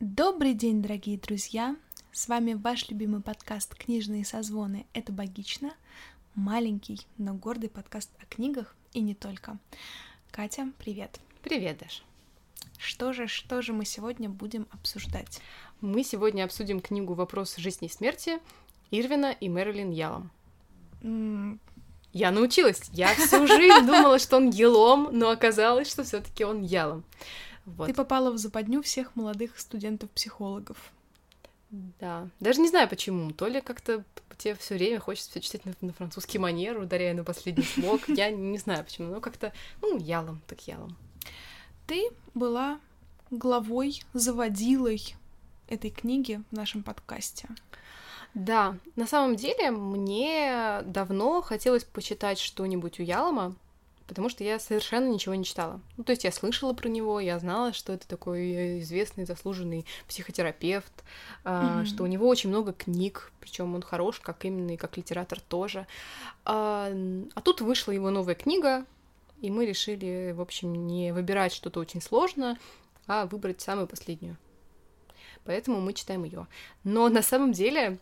Добрый день, дорогие друзья! С вами ваш любимый подкаст «Книжные созвоны. Это богично». Маленький, но гордый подкаст о книгах и не только. Катя, привет! Привет, Даша! Что же, что же мы сегодня будем обсуждать? Мы сегодня обсудим книгу «Вопрос жизни и смерти» Ирвина и Мэрилин Ялом. М, Я научилась. Я всю жизнь думала, что он елом, но оказалось, что все таки он ялом. Вот. Ты попала в западню всех молодых студентов-психологов. Да. Даже не знаю почему. То ли как-то тебе все время хочется все читать на, на французский манер, ударяя на последний слог. Я не знаю почему. Но как-то, ну, ялом, так ялом. Ты была главой, заводилой этой книги в нашем подкасте. Да, на самом деле мне давно хотелось почитать что-нибудь у Ялома, потому что я совершенно ничего не читала. Ну, то есть я слышала про него, я знала, что это такой э, известный, заслуженный психотерапевт, Мгм. что у него очень много книг, причем он хорош, как именно и как литератор тоже. А, а тут вышла его новая книга, и мы решили, в общем, не выбирать что-то очень сложно, а выбрать самую последнюю. Поэтому мы читаем ее. Но на самом деле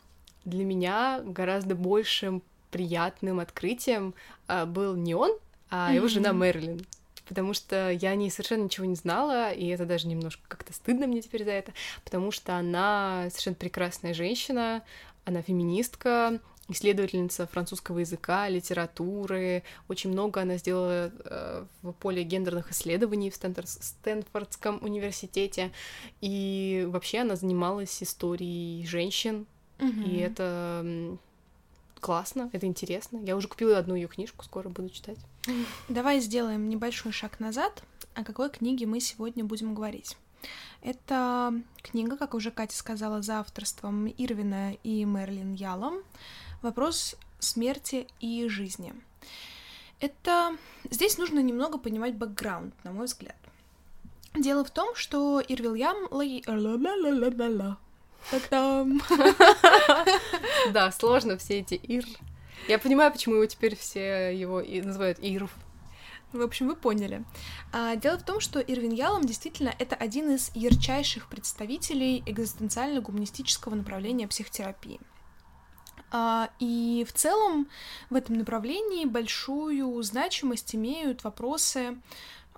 для меня гораздо большим приятным открытием а, был не он, а его жена. Мэрилин. Потому что я о ней совершенно ничего не знала, и это даже немножко как-то стыдно мне теперь за это, потому что она совершенно прекрасная женщина, она феминистка, исследовательница французского языка, литературы. Очень много она сделала э, в поле гендерных исследований в Стэнфор- Стэнфордском университете. И вообще она занималась историей женщин, и это классно, это интересно. Я уже купила одну ее книжку, скоро буду читать. Давай сделаем небольшой шаг назад. О какой книге мы сегодня будем говорить? Это книга, как уже Катя сказала, за авторством Ирвина и Мерлин Ялом. Вопрос смерти и жизни. Это... Здесь нужно немного понимать бэкграунд, на мой взгляд. Дело в том, что Ирвил Ям... Та-дам. Да, сложно все эти ир. Я понимаю, почему его теперь все его называют иров. В общем, вы поняли. А, дело в том, что Ирвин Ялом действительно это один из ярчайших представителей экзистенциально-гуманистического направления психотерапии. А, и в целом в этом направлении большую значимость имеют вопросы,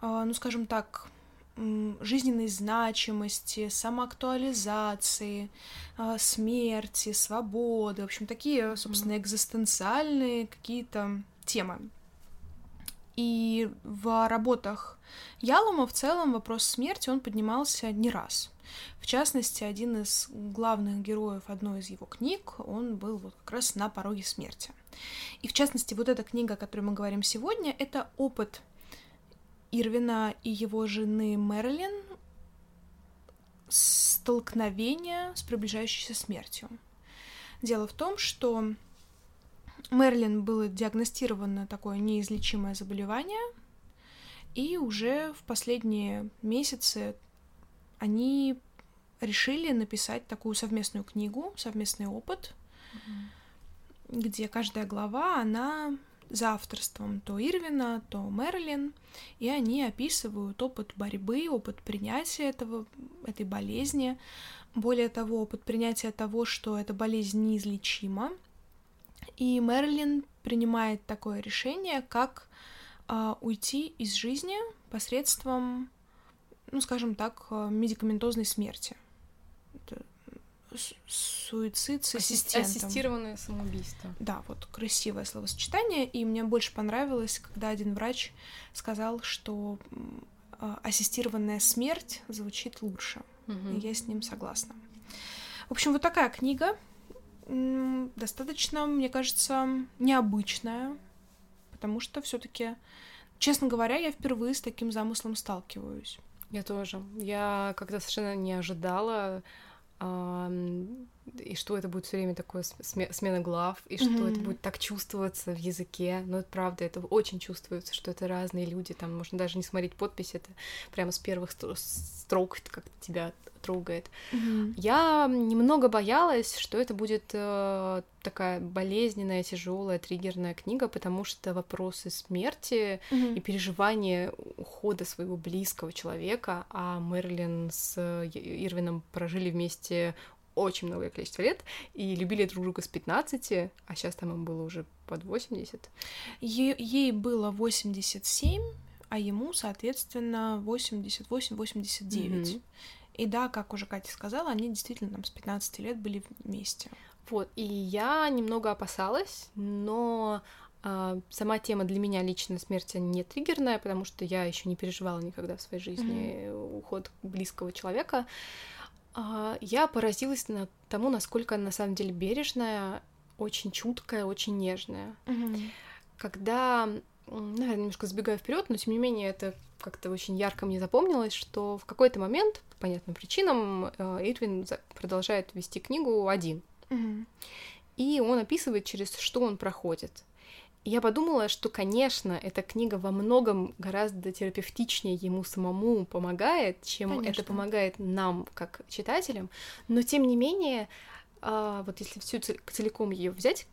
а, ну, скажем так, жизненной значимости, самоактуализации, а, смерти, свободы, в общем, такие, собственно, экзистенциальные какие-то темы. И в работах Ялома в целом вопрос смерти он поднимался не раз. В частности, один из главных героев одной из его книг, он был вот как раз на пороге смерти. И в частности, вот эта книга, о которой мы говорим сегодня, это опыт Ирвина и его жены Мэрилин столкновения с приближающейся смертью. Дело в том, что Мерлин было диагностировано такое неизлечимое заболевание, и уже в последние месяцы они решили написать такую совместную книгу, совместный опыт, где каждая глава, она за авторством то Ирвина, то Мерлин, и они описывают опыт борьбы, опыт принятия этого, этой болезни, более того, опыт принятия того, что эта болезнь неизлечима, и Мерлин принимает такое решение, как а, уйти из жизни посредством, ну, скажем так, а, медикаментозной смерти. Суицид с ассистентом. Ассистированное самоубийство. Да, вот красивое словосочетание, и мне больше понравилось, когда один врач сказал, что а, ассистированная смерть звучит лучше. Мгм. И я с ним согласна. В общем, вот такая книга. Достаточно, мне кажется, необычная, потому что все-таки, честно говоря, я впервые с таким замыслом сталкиваюсь. Я тоже. Я когда совершенно не ожидала, um, и что это будет все время такое см- сме- смена глав, и что это Мгм. будет так чувствоваться в языке. Но это правда, это очень чувствуется, что это разные люди. Там можно даже не смотреть подпись, это прямо с первых стро- строк как тебя трогает. Мгм. Я немного боялась, что это будет э, такая болезненная, тяжелая, триггерная книга, потому что вопросы смерти Мгм. и переживание ухода своего близкого человека, а Мерлин с э, Ирвином прожили вместе очень многое количество лет и любили друг друга с 15, а сейчас там им было уже под 80. Е- ей было 87, а ему, соответственно, 88-89. Мгм. И да, как уже Катя сказала, они действительно там с 15 лет были вместе. Вот, и я немного опасалась, но а, сама тема для меня лично смерти не триггерная, потому что я еще не переживала никогда в своей жизни уход близкого человека. А, я поразилась на тому, насколько она на самом деле бережная, очень чуткая, очень нежная. Когда, м, наверное, немножко забегаю вперед, но тем не менее это как-то очень ярко мне запомнилось, что в какой-то момент, по понятным причинам, э, Эйдвин за- продолжает вести книгу один. Мгм. И он описывает, через что он проходит. Я подумала, что, конечно, эта книга во многом гораздо терапевтичнее ему самому помогает, чем Конечно. это помогает нам, как читателям. Но, тем не менее, а, вот если всю целиком ее взять,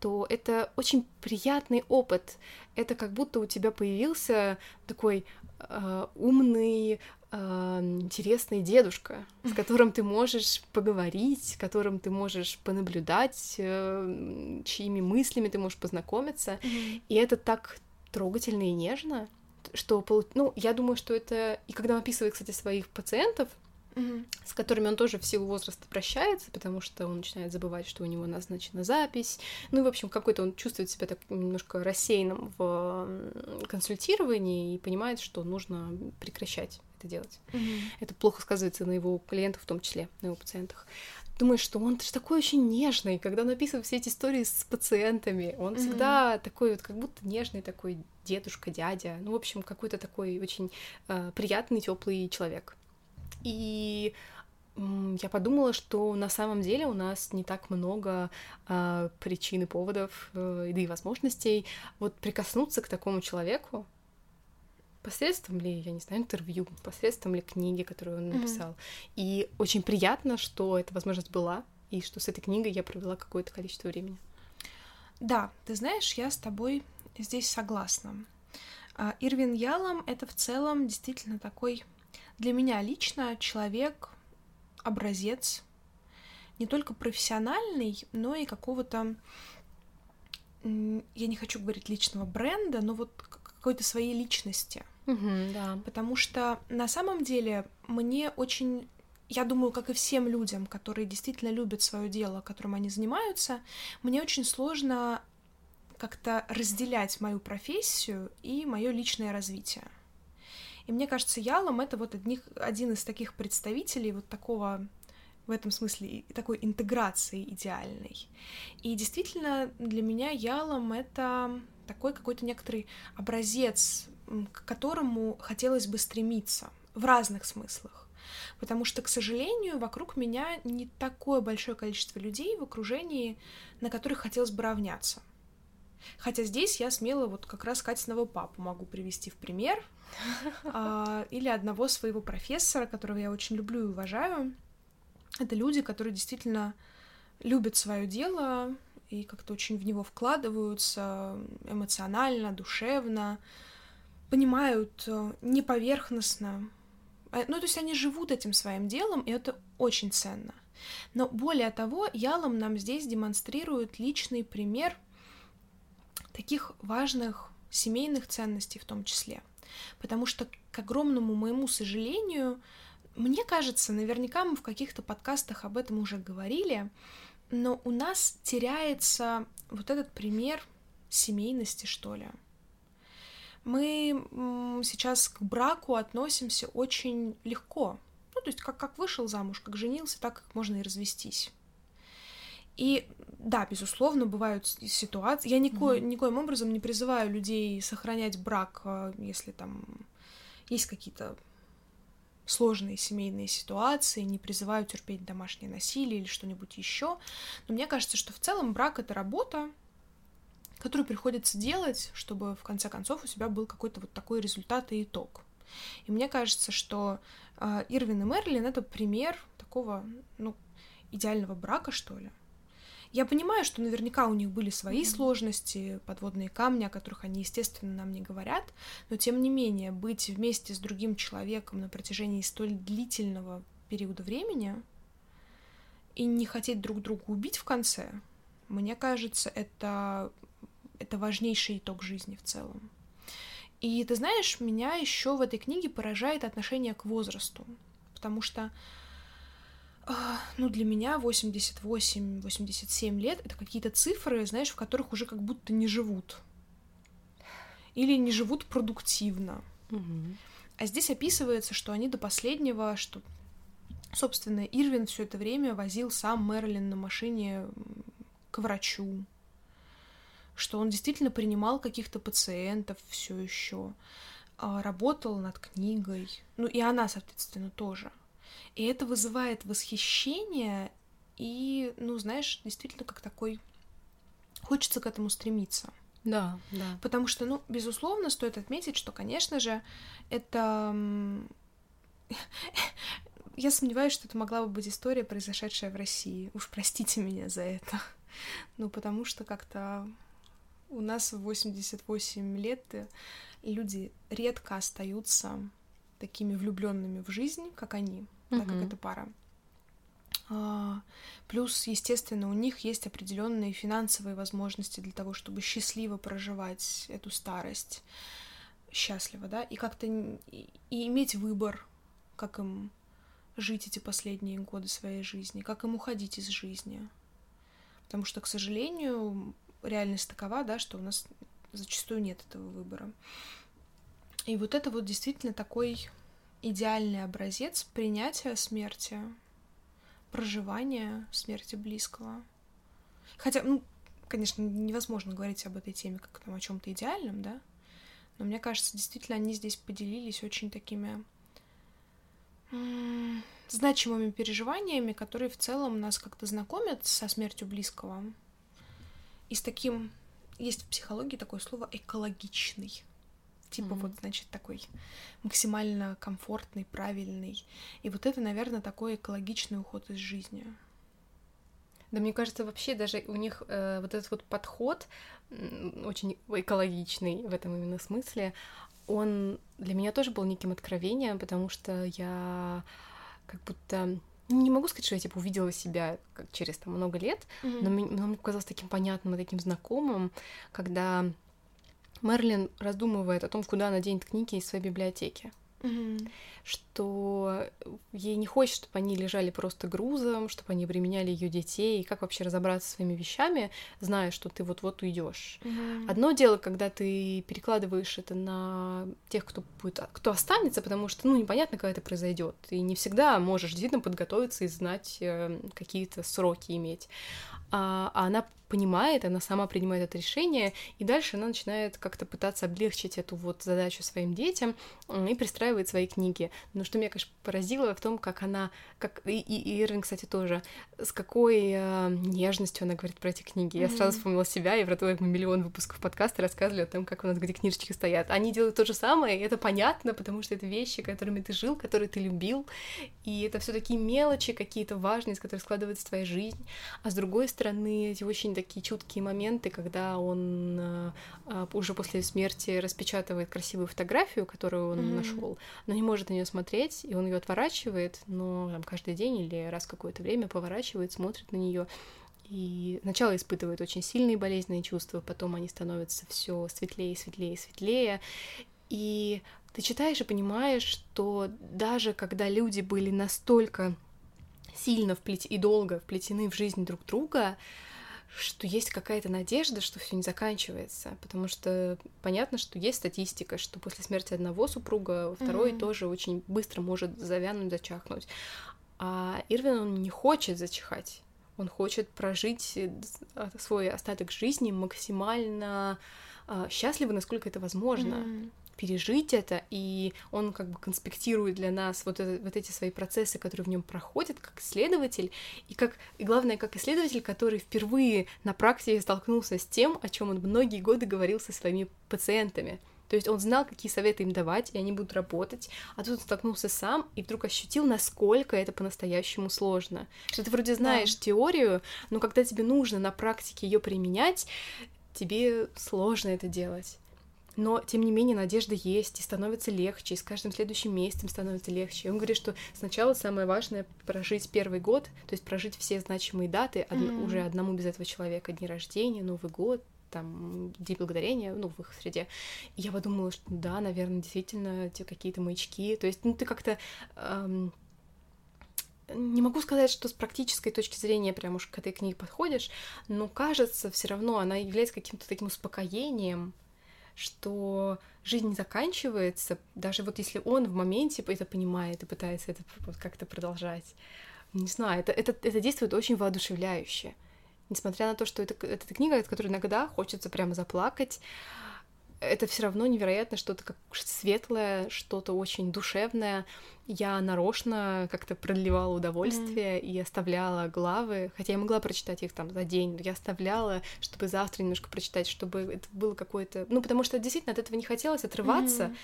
то это очень приятный опыт. Это как будто у тебя появился такой а, умный, а, интересный дедушка, с которым ты можешь поговорить, с которым ты можешь понаблюдать, э, чьими мыслями ты можешь познакомиться. И это так трогательно и нежно, что, ну, я думаю, что это... И когда он описывает, кстати, своих пациентов, с которыми он тоже в силу возраста прощается, потому что он начинает забывать, что у него назначена запись. Ну и, в общем, какой-то он чувствует себя так немножко рассеянным в консультировании и понимает, что нужно прекращать это делать. Мгм. Это плохо сказывается на его клиентах, в том числе, на его пациентах. Думаешь, что он же такой очень нежный, когда он описывает все эти истории с пациентами. Он Мгм. всегда такой вот, как будто нежный такой дедушка, дядя. Ну, в общем, какой-то такой очень э, приятный, теплый человек. И я подумала, что на самом деле у нас не так много а, причин и поводов, э, да и возможностей вот прикоснуться к такому человеку, посредством ли, я не знаю, интервью, посредством ли книги, которую он написал. И очень приятно, что эта возможность была, и что с этой книгой я провела какое-то количество времени. Да, ты знаешь, я с тобой здесь согласна. А, Ирвин Ялом — это в целом действительно такой для меня лично человек, образец, не только профессиональный, но и какого-то, я не хочу говорить личного бренда, но вот какой-то своей личности. Да. Потому что на самом деле мне очень, я думаю, как и всем людям, которые действительно любят свое дело, которым они занимаются, мне очень сложно как-то разделять мою профессию и мое личное развитие. И мне кажется, Ялом это вот одних, один из таких представителей вот такого в этом смысле такой интеграции идеальной. И действительно для меня Ялом это такой какой-то некоторый образец, к которому хотелось бы стремиться в разных смыслах. Потому что, к сожалению, вокруг меня не такое большое количество людей в окружении, на которых хотелось бы равняться. Хотя здесь я смело вот как раз Катиного папу могу привести в пример. А, Или одного своего профессора, которого я очень люблю и уважаю. Это люди, которые действительно любят свое дело и как-то очень в него вкладываются эмоционально, душевно, понимают э, не поверхностно. Э, Ну, то есть они живут этим своим делом, и это очень ценно. Но более того, Ялом нам здесь демонстрирует личный пример таких важных семейных ценностей в том числе. Потому что, к огромному моему сожалению, мне кажется, наверняка мы в каких-то подкастах об этом уже говорили, но у нас теряется вот этот пример семейности, что ли. Мы сейчас к браку относимся очень легко. Ну, то есть как, как вышел замуж, как женился, так можно и развестись. И да, безусловно, бывают ситуации. Я нико, никоим образом не призываю людей сохранять брак, э, если там есть какие-то сложные семейные ситуации, не призываю терпеть домашнее насилие или что-нибудь еще. Но мне кажется, что в целом брак это работа, которую приходится делать, чтобы в конце концов у тебя был какой-то вот такой результат и итог. И мне кажется, что э, Ирвин и Мерлин это пример такого, ну, идеального брака, что ли. Я понимаю, что наверняка у них были свои mm-hmm. сложности, подводные камни, о которых они, естественно, нам не говорят, но тем не менее быть вместе с другим человеком на протяжении столь длительного периода времени и не хотеть друг друга убить в конце, мне кажется, это, это важнейший итог жизни в целом. И ты знаешь, меня еще в этой книге поражает отношение к возрасту, потому что а, ну, для меня 88-87 лет — это какие-то цифры, знаешь, в которых уже как будто не живут. Или не живут продуктивно. Угу. А здесь описывается, что они до последнего, что, собственно, Ирвин все это время возил сам Мерлин на машине к врачу, что он действительно принимал каких-то пациентов все еще, а, работал над книгой, ну и она, соответственно, тоже. И это вызывает восхищение и, ну, знаешь, действительно как такой... Хочется к этому стремиться. Да, да. Потому что, ну, безусловно, стоит отметить, что, конечно же, это... Я сомневаюсь, что это могла бы быть история, произошедшая в России. Уж простите меня за это. Ну, потому что как-то у нас в 88 лет э, люди редко остаются такими влюбленными в жизнь, как они, mm-hmm. так как эта пара. А, плюс, естественно, у них есть определенные финансовые возможности для того, чтобы счастливо проживать эту старость, счастливо, да, и как-то и иметь выбор, как им жить эти последние годы своей жизни, как им уходить из жизни. Потому что, к сожалению, реальность такова, да, что у нас зачастую нет этого выбора. И вот это вот действительно такой идеальный образец принятия смерти, проживания смерти близкого. Хотя, ну, конечно, невозможно говорить об этой теме как там о чем-то идеальном, да, но мне кажется, действительно, они здесь поделились очень такими значимыми переживаниями, которые в целом нас как-то знакомят со смертью близкого. И с таким... Есть в психологии такое слово «экологичный». Типа mm-hmm. вот, значит, такой максимально комфортный, правильный. И вот это, наверное, такой экологичный уход из жизни. Да, мне кажется, вообще даже у них э, вот этот вот подход очень экологичный в этом именно смысле, он для меня тоже был неким откровением, потому что я как будто не могу сказать, что я типа увидела себя как через там много лет, mm-hmm. но, мне, но мне показалось таким понятным и таким знакомым, когда Мерлин раздумывает о том, куда она денет книги из своей библиотеки mm-hmm. что ей не хочет, чтобы они лежали просто грузом, чтобы они обременяли ее детей, и как вообще разобраться со своими вещами, зная, что ты вот-вот уйдешь. Mm-hmm. Одно дело, когда ты перекладываешь это на тех, кто будет, кто останется, потому что, ну, непонятно, когда это произойдет, и не всегда можешь действительно подготовиться и знать э, какие-то сроки иметь. А, а она понимает, она сама принимает это решение, и дальше она начинает как-то пытаться облегчить эту вот задачу своим детям и пристраивает свои книги. Но что меня, конечно, поразило в том, как она, как и, и Ирвин, кстати, тоже, с какой э, нежностью она говорит про эти книги. Mm-hmm. Я сразу вспомнила себя и про то, как мы миллион выпусков подкаста рассказывали о том, как у нас где книжечки стоят. Они делают то же самое, и это понятно, потому что это вещи, которыми ты жил, которые ты любил, и это все такие мелочи какие-то важные, из которых складывается твоя жизнь. А с другой стороны, эти очень такие чуткие моменты, когда он э, э, уже после смерти распечатывает красивую фотографию, которую он mm-hmm. нашел, но не может на нее смотреть, и он ее отворачивает, но там, каждый день или раз какое-то время поворачивает, смотрит на нее. И сначала испытывает очень сильные болезненные чувства, потом они становятся все светлее, светлее, светлее. И ты читаешь и понимаешь, что даже когда люди были настолько сильно вплет... и долго вплетены в жизнь друг друга, что есть какая-то надежда, что все не заканчивается, потому что понятно, что есть статистика, что после смерти одного супруга второй mm-hmm. тоже очень быстро может завянуть, зачахнуть. А Ирвин, он не хочет зачихать, он хочет прожить э, свой остаток жизни максимально э, счастливо, насколько это возможно. Mm-hmm пережить это, и он как бы конспектирует для нас вот, это, вот эти свои процессы, которые в нем проходят, как исследователь, и как, и главное, как исследователь, который впервые на практике столкнулся с тем, о чем он многие годы говорил со своими пациентами. То есть он знал, какие советы им давать, и они будут работать, а тут он столкнулся сам и вдруг ощутил, насколько это по-настоящему сложно. Что ты вроде знаешь да. теорию, но когда тебе нужно на практике ее применять, тебе сложно это делать. Но, тем не менее, надежда есть, и становится легче, и с каждым следующим месяцем становится легче. И он говорит, что сначала самое важное — прожить первый год, то есть прожить все значимые даты mm-hmm. уже одному без этого человека, дни рождения, Новый год, там, День Благодарения, ну, в их среде. И я подумала, что да, наверное, действительно, те какие-то маячки. То есть, ну, ты как-то... Эм, не могу сказать, что с практической точки зрения прям уж к этой книге подходишь, но кажется, все равно она является каким-то таким успокоением, что жизнь заканчивается, даже вот если он в моменте это понимает и пытается это как-то продолжать. Не знаю, это, это, это действует очень воодушевляюще несмотря на то, что это, это книга, от которой иногда хочется прямо заплакать, это все равно невероятно что-то как светлое, что-то очень душевное. Я нарочно как-то продлевала удовольствие mm-hmm. и оставляла главы, хотя я могла прочитать их там за день, но я оставляла, чтобы завтра немножко прочитать, чтобы это было какое-то... Ну, потому что действительно от этого не хотелось отрываться, mm-hmm.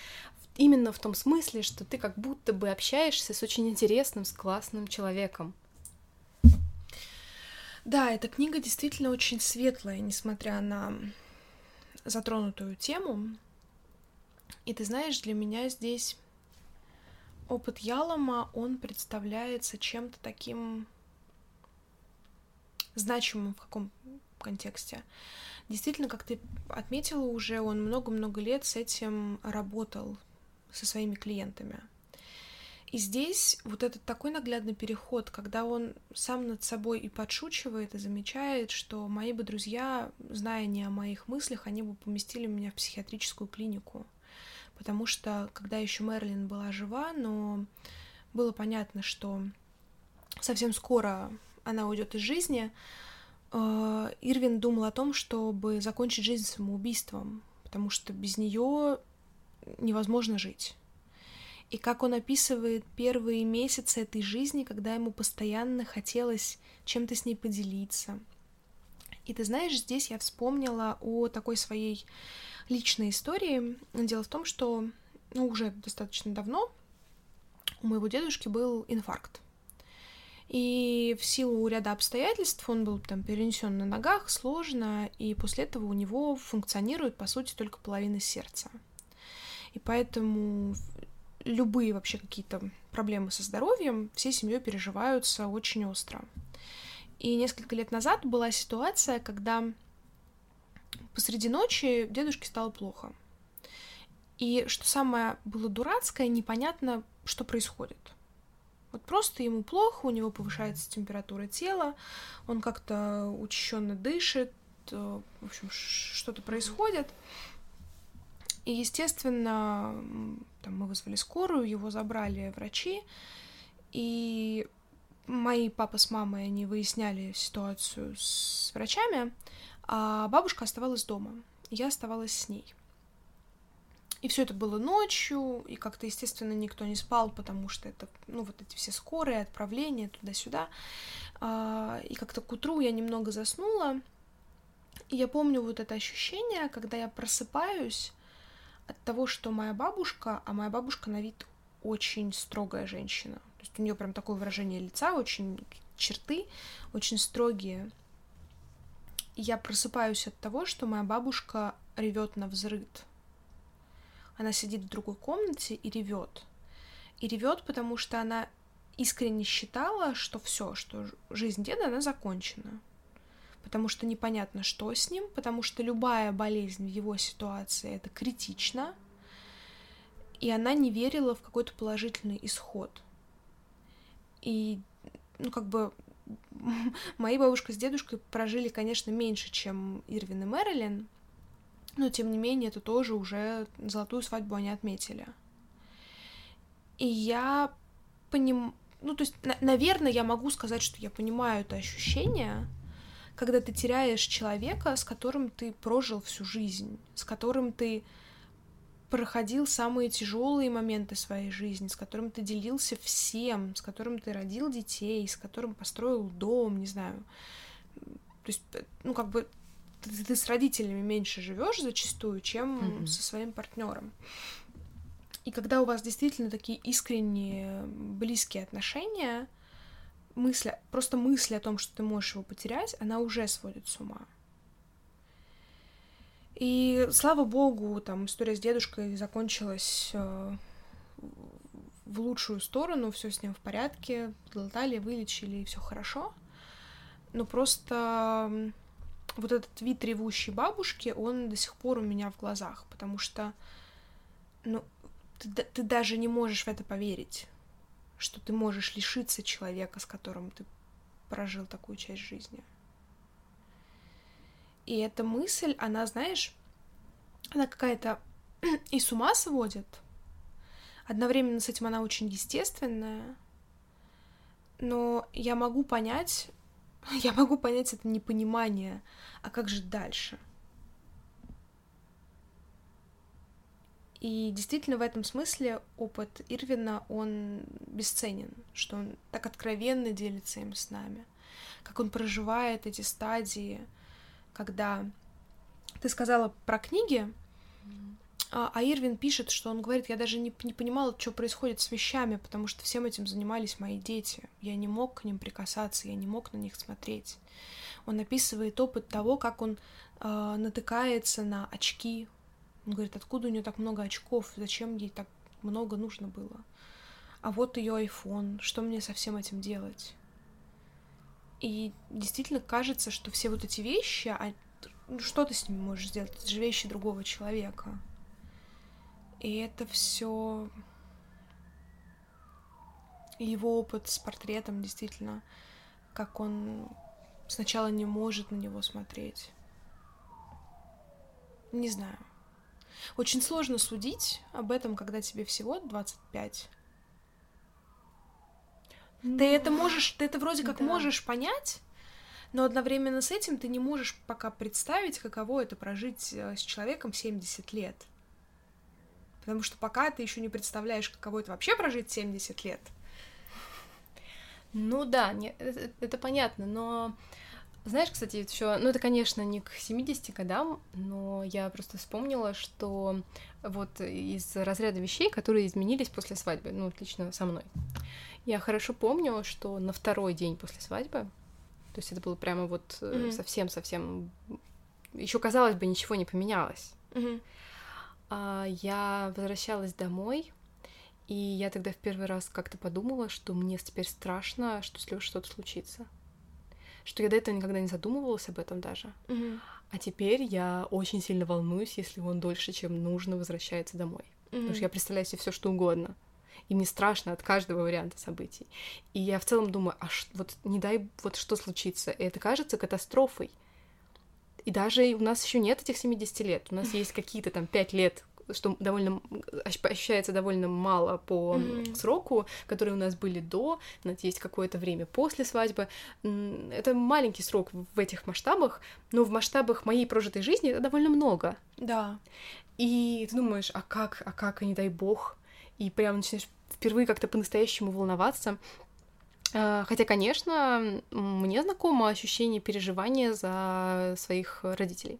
именно в том смысле, что ты как будто бы общаешься с очень интересным, с классным человеком. Да, эта книга действительно очень светлая, несмотря на затронутую тему. И ты знаешь, для меня здесь опыт Ялома, он представляется чем-то таким значимым в каком контексте. Действительно, как ты отметила уже, он много-много лет с этим работал со своими клиентами. И здесь вот этот такой наглядный переход, когда он сам над собой и подшучивает, и замечает, что мои бы друзья, зная не о моих мыслях, они бы поместили меня в психиатрическую клинику. Потому что, когда еще Мерлин была жива, но было понятно, что совсем скоро она уйдет из жизни, э, Ирвин думал о том, чтобы закончить жизнь самоубийством, потому что без нее невозможно жить и как он описывает первые месяцы этой жизни, когда ему постоянно хотелось чем-то с ней поделиться. И ты знаешь, здесь я вспомнила о такой своей личной истории. Дело в том, что ну, уже достаточно давно у моего дедушки был инфаркт. И в силу ряда обстоятельств он был там перенесен на ногах сложно, и после этого у него функционирует, по сути, только половина сердца. И поэтому любые вообще какие-то проблемы со здоровьем всей семьей переживаются очень остро. И несколько лет назад была ситуация, когда посреди ночи дедушке стало плохо. И что самое было дурацкое, непонятно, что происходит. Вот просто ему плохо, у него повышается температура тела, он как-то учащенно дышит, э, в общем, что-то происходит. И, естественно, там, мы вызвали скорую, его забрали врачи, и мои папа с мамой, они выясняли ситуацию с врачами, а бабушка оставалась дома. Я оставалась с ней. И все это было ночью, и как-то, естественно, никто не спал, потому что это, ну, вот эти все скорые, отправления туда-сюда. А, и как-то к утру я немного заснула, и я помню вот это ощущение, когда я просыпаюсь, от того, что моя бабушка, а моя бабушка на вид очень строгая женщина. То есть у нее прям такое выражение лица, очень черты, очень строгие. И я просыпаюсь от того, что моя бабушка ревет на взрыд. Она сидит в другой комнате и ревет. И ревет, потому что она искренне считала, что все, что жизнь деда, она закончена потому что непонятно, что с ним, потому что любая болезнь в его ситуации это критично, и она не верила в какой-то положительный исход. И, ну, как бы, мои бабушка с дедушкой прожили, конечно, меньше, чем Ирвин и Мэрилин, но, тем не менее, это тоже уже золотую свадьбу они отметили. И я поним... Ну, то есть, на- наверное, я могу сказать, что я понимаю это ощущение, когда ты теряешь человека, с которым ты прожил всю жизнь, с которым ты проходил самые тяжелые моменты своей жизни, с которым ты делился всем, с которым ты родил детей, с которым построил дом, не знаю. То есть, ну, как бы ты, ты с родителями меньше живешь зачастую, чем mm-hmm. со своим партнером. И когда у вас действительно такие искренние, близкие отношения, мысль, просто мысль о том, что ты можешь его потерять, она уже сводит с ума. И слава богу, там история с дедушкой закончилась э, в лучшую сторону, все с ним в порядке, глотали, вылечили, и все хорошо. Но просто вот этот вид ревущей бабушки, он до сих пор у меня в глазах, потому что, ну, ты, ты даже не можешь в это поверить, что ты можешь лишиться человека, с которым ты прожил такую часть жизни. И эта мысль, она, знаешь, она какая-то и с ума сводит, Одновременно с этим она очень естественная, но я могу понять, я могу понять это непонимание, а как же дальше? И действительно в этом смысле опыт Ирвина, он бесценен, что он так откровенно делится им с нами, как он проживает эти стадии, когда ты сказала про книги, а, а Ирвин пишет, что он говорит, я даже не, не понимал, что происходит с вещами, потому что всем этим занимались мои дети. Я не мог к ним прикасаться, я не мог на них смотреть. Он описывает опыт того, как он э, натыкается на очки. Он говорит, откуда у нее так много очков, зачем ей так много нужно было. А вот ее iPhone, что мне со всем этим делать? И действительно кажется, что все вот эти вещи, а ну, что ты с ними можешь сделать? Это же вещи другого человека. И это все его опыт с портретом действительно, как он сначала не может на него смотреть. Не знаю. Очень сложно судить об этом, когда тебе всего 25. Ну, ты это можешь, ты это вроде как да. можешь понять, но одновременно с этим ты не можешь пока представить, каково это прожить э, с человеком 70 лет. Потому что пока ты еще не представляешь, каково это вообще прожить 70 лет. Ну да, не, это, это понятно, но знаешь, кстати, еще, ну это, конечно, не к 70 годам, но я просто вспомнила, что вот из разряда вещей, которые изменились после свадьбы, ну, лично со мной. Я хорошо помню, что на второй день после свадьбы, то есть это было прямо вот совсем-совсем, mm-hmm. еще казалось бы, ничего не поменялось. Mm-hmm. А, я возвращалась домой, и я тогда в первый раз как-то подумала, что мне теперь страшно, что с Лёшей что-то случится. Что я до этого никогда не задумывалась об этом даже. Mm-hmm. А теперь я очень сильно волнуюсь, если он дольше, чем нужно, возвращается домой. Mm-hmm. Потому что я представляю себе все что угодно. И мне страшно от каждого варианта событий. И я в целом думаю, а ш- вот не дай вот что случится. И это кажется катастрофой. И даже у нас еще нет этих 70 лет. У нас есть какие-то там 5 лет, что довольно ощущается довольно мало по mm-hmm. сроку, которые у нас были до, у нас есть какое-то время после свадьбы. Это маленький срок в этих масштабах, но в масштабах моей прожитой жизни это довольно много. Да. И ты думаешь, а как, а как, а не дай бог, и прям начинаешь впервые как-то по-настоящему волноваться. А, хотя, конечно, мне знакомо ощущение переживания за своих родителей.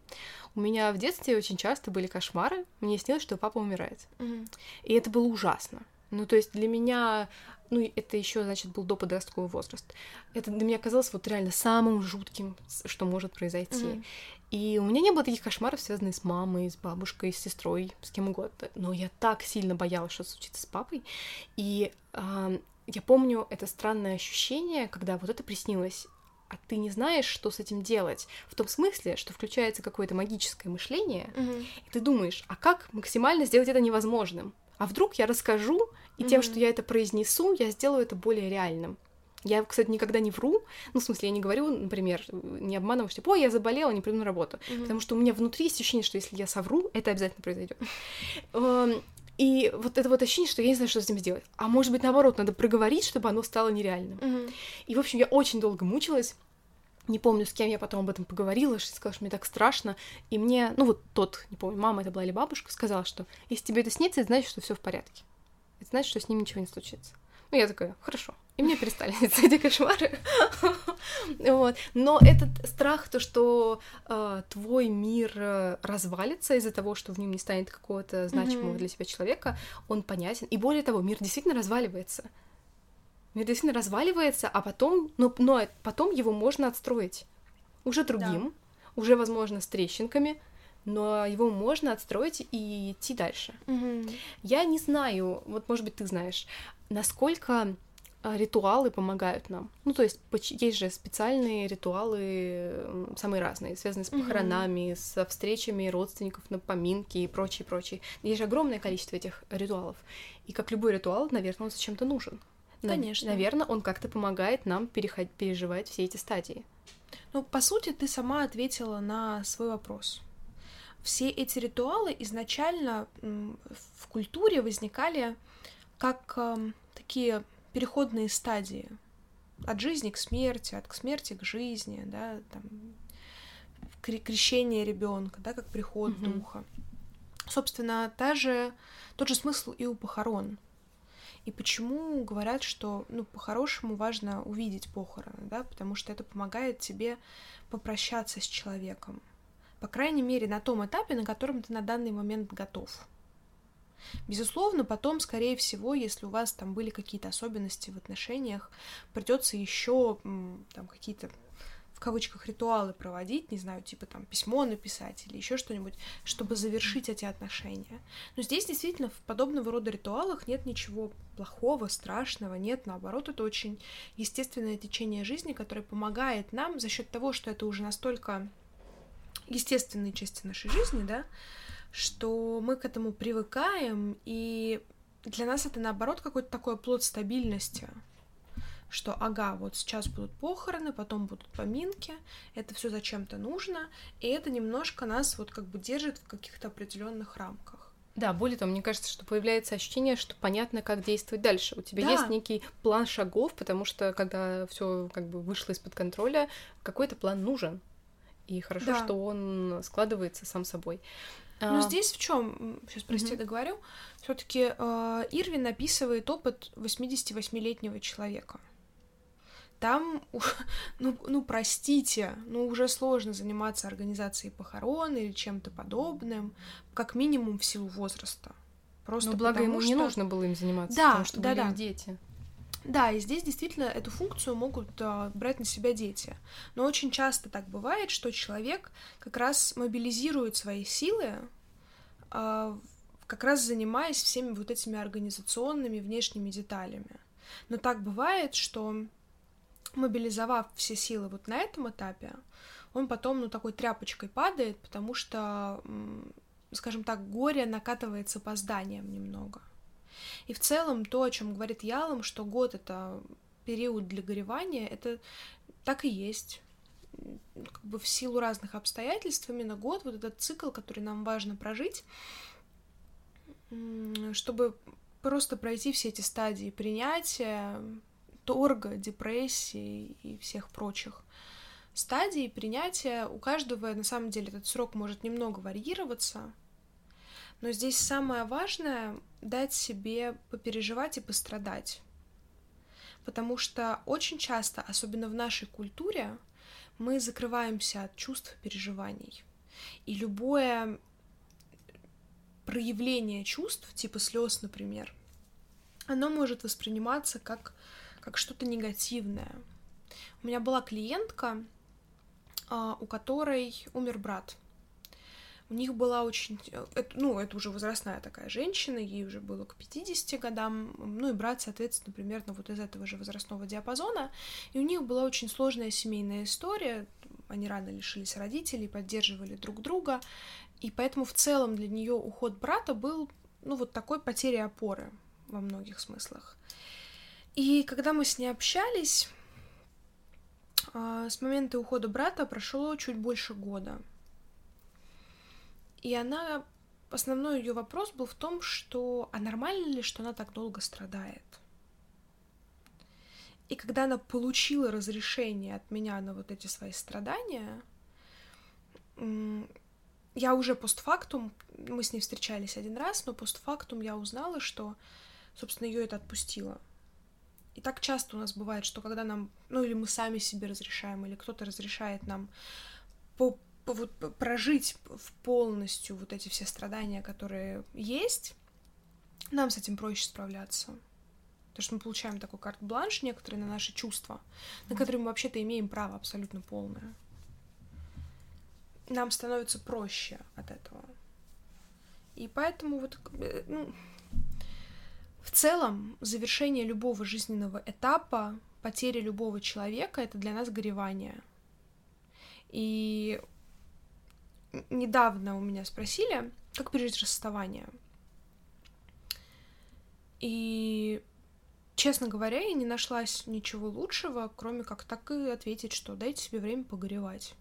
У меня в детстве очень часто были кошмары. Мне снилось, что папа умирает. Mm-hmm. И это было ужасно. Ну, то есть для меня, ну, это еще, значит, был до подростковый возраст. Это для меня казалось вот реально самым жутким, что может произойти. Mm-hmm. И у меня не было таких кошмаров, связанных с мамой, с бабушкой, с сестрой, с кем угодно. Но я так сильно боялась, что случится с папой. И э, я помню это странное ощущение, когда вот это приснилось, а ты не знаешь, что с этим делать. В том смысле, что включается какое-то магическое мышление, mm-hmm. и ты думаешь, а как максимально сделать это невозможным? А вдруг я расскажу, и mm-hmm. тем, что я это произнесу, я сделаю это более реальным. Я, кстати, никогда не вру. Ну, в смысле, я не говорю, например, не обманываю, что, типа, ой, я заболела, не приду на работу. Mm-hmm. Потому что у меня внутри есть ощущение, что если я совру, это обязательно произойдет. И вот это вот ощущение, что я не знаю, что с этим сделать. А может быть, наоборот, надо проговорить, чтобы оно стало нереальным. Mm-hmm. И, в общем, я очень долго мучилась. Не помню, с кем я потом об этом поговорила, что сказала, что мне так страшно. И мне, ну вот тот, не помню, мама это была или бабушка, сказала, что если тебе это снится, это значит, что все в порядке. Это значит, что с ним ничего не случится. Ну, я такая, хорошо. И мне перестали сниться эти кошмары. Вот. Но этот страх, то, что э, твой мир э, развалится из-за того, что в нем не станет какого-то значимого mm-hmm. для себя человека, он понятен. И более того, мир действительно разваливается. Мир действительно разваливается, а потом, но, но потом его можно отстроить уже другим, да. уже, возможно, с трещинками, но его можно отстроить и идти дальше. Mm-hmm. Я не знаю, вот, может быть, ты знаешь, насколько ритуалы помогают нам. Ну, то есть есть же специальные ритуалы, самые разные, связанные с похоронами, mm-hmm. со встречами родственников на поминки и прочее, прочее. Есть же огромное количество этих ритуалов. И как любой ритуал, наверное, он зачем-то нужен. Конечно. Наверное, он как-то помогает нам переход... переживать все эти стадии. Ну, по сути, ты сама ответила на свой вопрос. Все эти ритуалы изначально в культуре возникали как э, такие переходные стадии от жизни к смерти, от к смерти к жизни, да, там крещение ребенка, да, как приход mm-hmm. духа. Собственно, та же, тот же смысл и у похорон. И почему говорят, что ну, по-хорошему важно увидеть похороны, да, потому что это помогает тебе попрощаться с человеком. По крайней мере, на том этапе, на котором ты на данный момент готов. Безусловно, потом, скорее всего, если у вас там были какие-то особенности в отношениях, придется еще там какие-то в кавычках ритуалы проводить, не знаю, типа там письмо написать или еще что-нибудь, чтобы завершить эти отношения. Но здесь действительно в подобного рода ритуалах нет ничего плохого, страшного, нет, наоборот, это очень естественное течение жизни, которое помогает нам за счет того, что это уже настолько естественные части нашей жизни, да, что мы к этому привыкаем, и для нас это, наоборот, какой-то такой плод стабильности, что, ага, вот сейчас будут похороны, потом будут поминки, это все зачем-то нужно, и это немножко нас вот как бы держит в каких-то определенных рамках. Да, более того, мне кажется, что появляется ощущение, что понятно, как действовать дальше. У тебя да. есть некий план шагов, потому что когда все как бы вышло из-под контроля, какой-то план нужен. И хорошо, да. что он складывается сам собой. Но а... здесь в чем, сейчас прости, mm-hmm. договорю, все-таки э, Ирвин описывает опыт 88-летнего человека. Там, ну, ну, простите, ну, уже сложно заниматься организацией похорон или чем-то подобным, как минимум в силу возраста. Просто Но благо ему что... не нужно было им заниматься, да, потому что да, были да. дети. Да, и здесь действительно эту функцию могут а, брать на себя дети. Но очень часто так бывает, что человек как раз мобилизирует свои силы, а, как раз занимаясь всеми вот этими организационными внешними деталями. Но так бывает, что мобилизовав все силы вот на этом этапе, он потом, ну, такой тряпочкой падает, потому что, скажем так, горе накатывается по зданиям немного. И в целом то, о чем говорит Ялом, что год это период для горевания, это так и есть. Как бы в силу разных обстоятельств именно год, вот этот цикл, который нам важно прожить, чтобы просто пройти все эти стадии принятия, торга, депрессии и всех прочих стадий принятия. У каждого, на самом деле, этот срок может немного варьироваться, но здесь самое важное — дать себе попереживать и пострадать. Потому что очень часто, особенно в нашей культуре, мы закрываемся от чувств переживаний. И любое проявление чувств, типа слез, например, оно может восприниматься как, как что-то негативное. У меня была клиентка, а, у которой умер брат. У них была очень... Э, ну, это уже возрастная такая женщина, ей уже было к 50 годам, ну и брат, соответственно, примерно вот из этого же возрастного диапазона. И у них была очень сложная семейная история, они рано лишились родителей, поддерживали друг друга, и поэтому в целом для нее уход брата был, ну, вот такой потерей опоры во многих смыслах. И когда мы с ней общались, а, с момента ухода брата прошло чуть больше года. И она, основной ее вопрос был в том, что а нормально ли, что она так долго страдает? И когда она получила разрешение от меня на вот эти свои страдания, я уже постфактум, мы с ней встречались один раз, но постфактум я узнала, что, собственно, ее это отпустило. И так часто у нас бывает, что когда нам, ну или мы сами себе разрешаем, или кто-то разрешает нам по, вот, прожить полностью вот эти все страдания, которые есть, нам с этим проще справляться. Потому что мы получаем такой карт-бланш некоторые на наши чувства, на которые мы вообще-то имеем право абсолютно полное. Нам становится проще от этого. И поэтому вот, э, ну, в целом, завершение любого жизненного этапа, потеря любого человека — это для нас горевание. И недавно у меня спросили, как пережить расставание. И, честно говоря, я не нашлась ничего лучшего, кроме как так и ответить, что дайте себе время погоревать.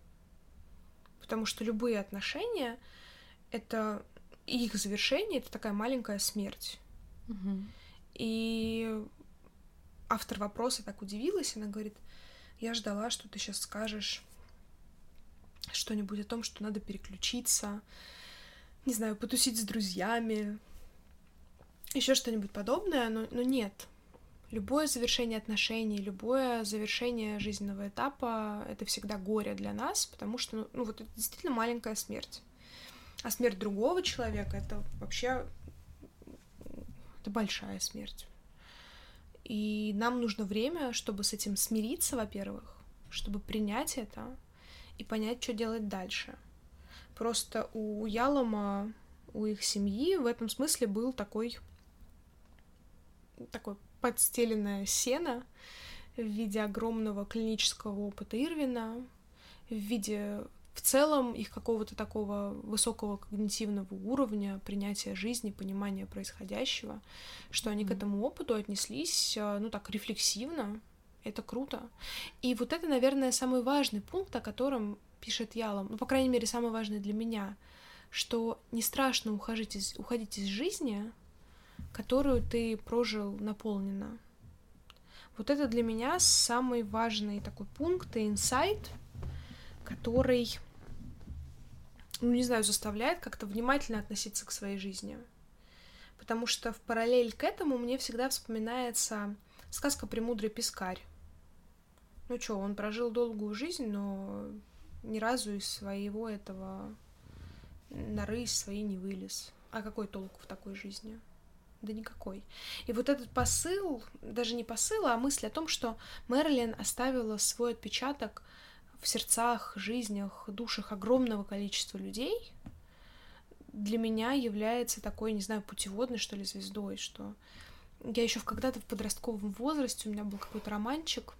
Потому что любые отношения — это их завершение — это такая маленькая смерть. Угу. И автор вопроса так удивилась, она говорит, я ждала, что ты сейчас скажешь что-нибудь о том, что надо переключиться, не знаю, потусить с друзьями, еще что-нибудь подобное, но, но нет. Любое завершение отношений, любое завершение жизненного этапа — это всегда горе для нас, потому что, ну, ну вот это действительно маленькая смерть. А смерть другого человека — это вообще это большая смерть. И нам нужно время, чтобы с этим смириться, во-первых, чтобы принять это и понять, что делать дальше. Просто у Ялома, у их семьи в этом смысле был такой такой подстеленное сено в виде огромного клинического опыта Ирвина, в виде в целом их какого-то такого высокого когнитивного уровня принятия жизни, понимания происходящего, что они mm-hmm. к этому опыту отнеслись, э, ну так, рефлексивно. Это круто. И вот это, наверное, самый важный пункт, о котором пишет Ялом, ну, по крайней мере, самый важный для меня, что не страшно уходить из, уходить из жизни, которую ты прожил наполненно. Вот это для меня самый важный такой пункт и инсайт, который ну, не знаю, заставляет как-то внимательно относиться к своей жизни. Потому что в параллель к этому мне всегда вспоминается сказка «Премудрый пескарь». Ну что, он прожил долгую жизнь, но ни разу из своего этого норы из своей не вылез. А какой толк в такой жизни? Да никакой. И вот этот посыл, даже не посыл, а мысль о том, что Мерлин оставила свой отпечаток в сердцах, жизнях, душах огромного количества людей, для меня является такой, не знаю, путеводной, что ли, звездой, что я еще когда-то в подростковом возрасте, у меня был какой-то романчик,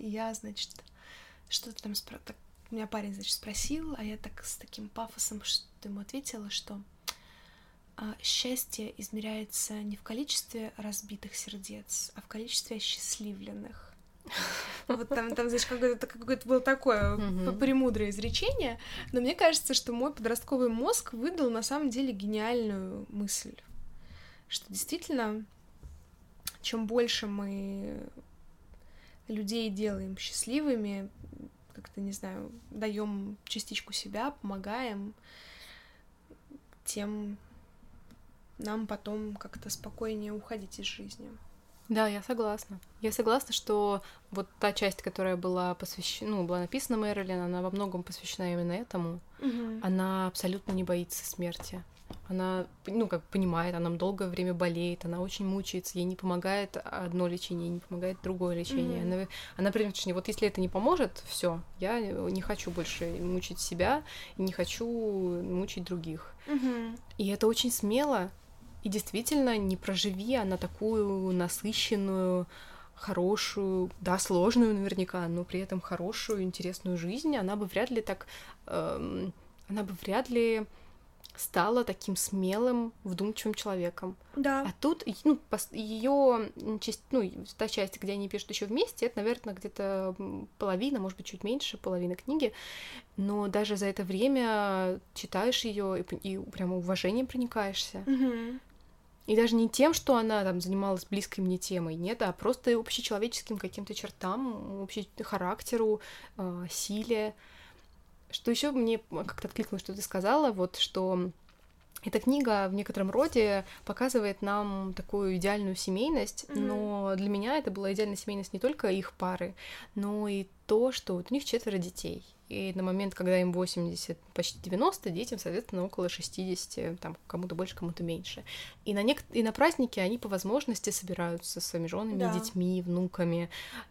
я, значит, что-то там спро... так, у меня парень, значит, спросил, а я так с таким пафосом что ему ответила, что а, счастье измеряется не в количестве разбитых сердец, а в количестве осчастливленных. Вот там, там значит, какое-то какое было такое mm-hmm. премудрое изречение, но мне кажется, что мой подростковый мозг выдал на самом деле гениальную мысль, что действительно, чем больше мы людей делаем счастливыми, как-то, не знаю, даем частичку себя, помогаем, тем нам потом как-то спокойнее уходить из жизни. Да, я согласна. Я согласна, что вот та часть, которая была посвящена, ну, была написана Мэрилин, она во многом посвящена именно этому. Угу. Она абсолютно не боится смерти. Она, ну, как понимает, она долгое время болеет, она очень мучается, ей не помогает одно лечение, ей не помогает другое лечение. Mm-hmm. Она, она примерно, вот если это не поможет, все, я не хочу больше мучить себя, и не хочу мучить других. Mm-hmm. И это очень смело, и действительно, не проживи она такую насыщенную, хорошую, да, сложную наверняка, но при этом хорошую, интересную жизнь, она бы вряд ли так, эм, она бы вряд ли стала таким смелым, вдумчивым человеком. Да. А тут, ну, ее часть, ну, та часть, где они пишут еще вместе, это, наверное, где-то половина, может быть, чуть меньше половины книги. Но даже за это время читаешь ее и, и прямо уважением проникаешься. Угу. И даже не тем, что она там занималась близкой мне темой, нет, а просто общечеловеческим каким-то чертам, общей характеру, э, силе. Что еще мне как-то откликнулось, что ты сказала, вот что эта книга в некотором роде показывает нам такую идеальную семейность, mm-hmm. но для меня это была идеальная семейность не только их пары, но и то, что вот у них четверо детей. И на момент, когда им 80, почти 90, детям, соответственно, около 60, там кому-то больше, кому-то меньше. И на, нек- и на праздники они по возможности собираются со своими женами, да. детьми, внуками.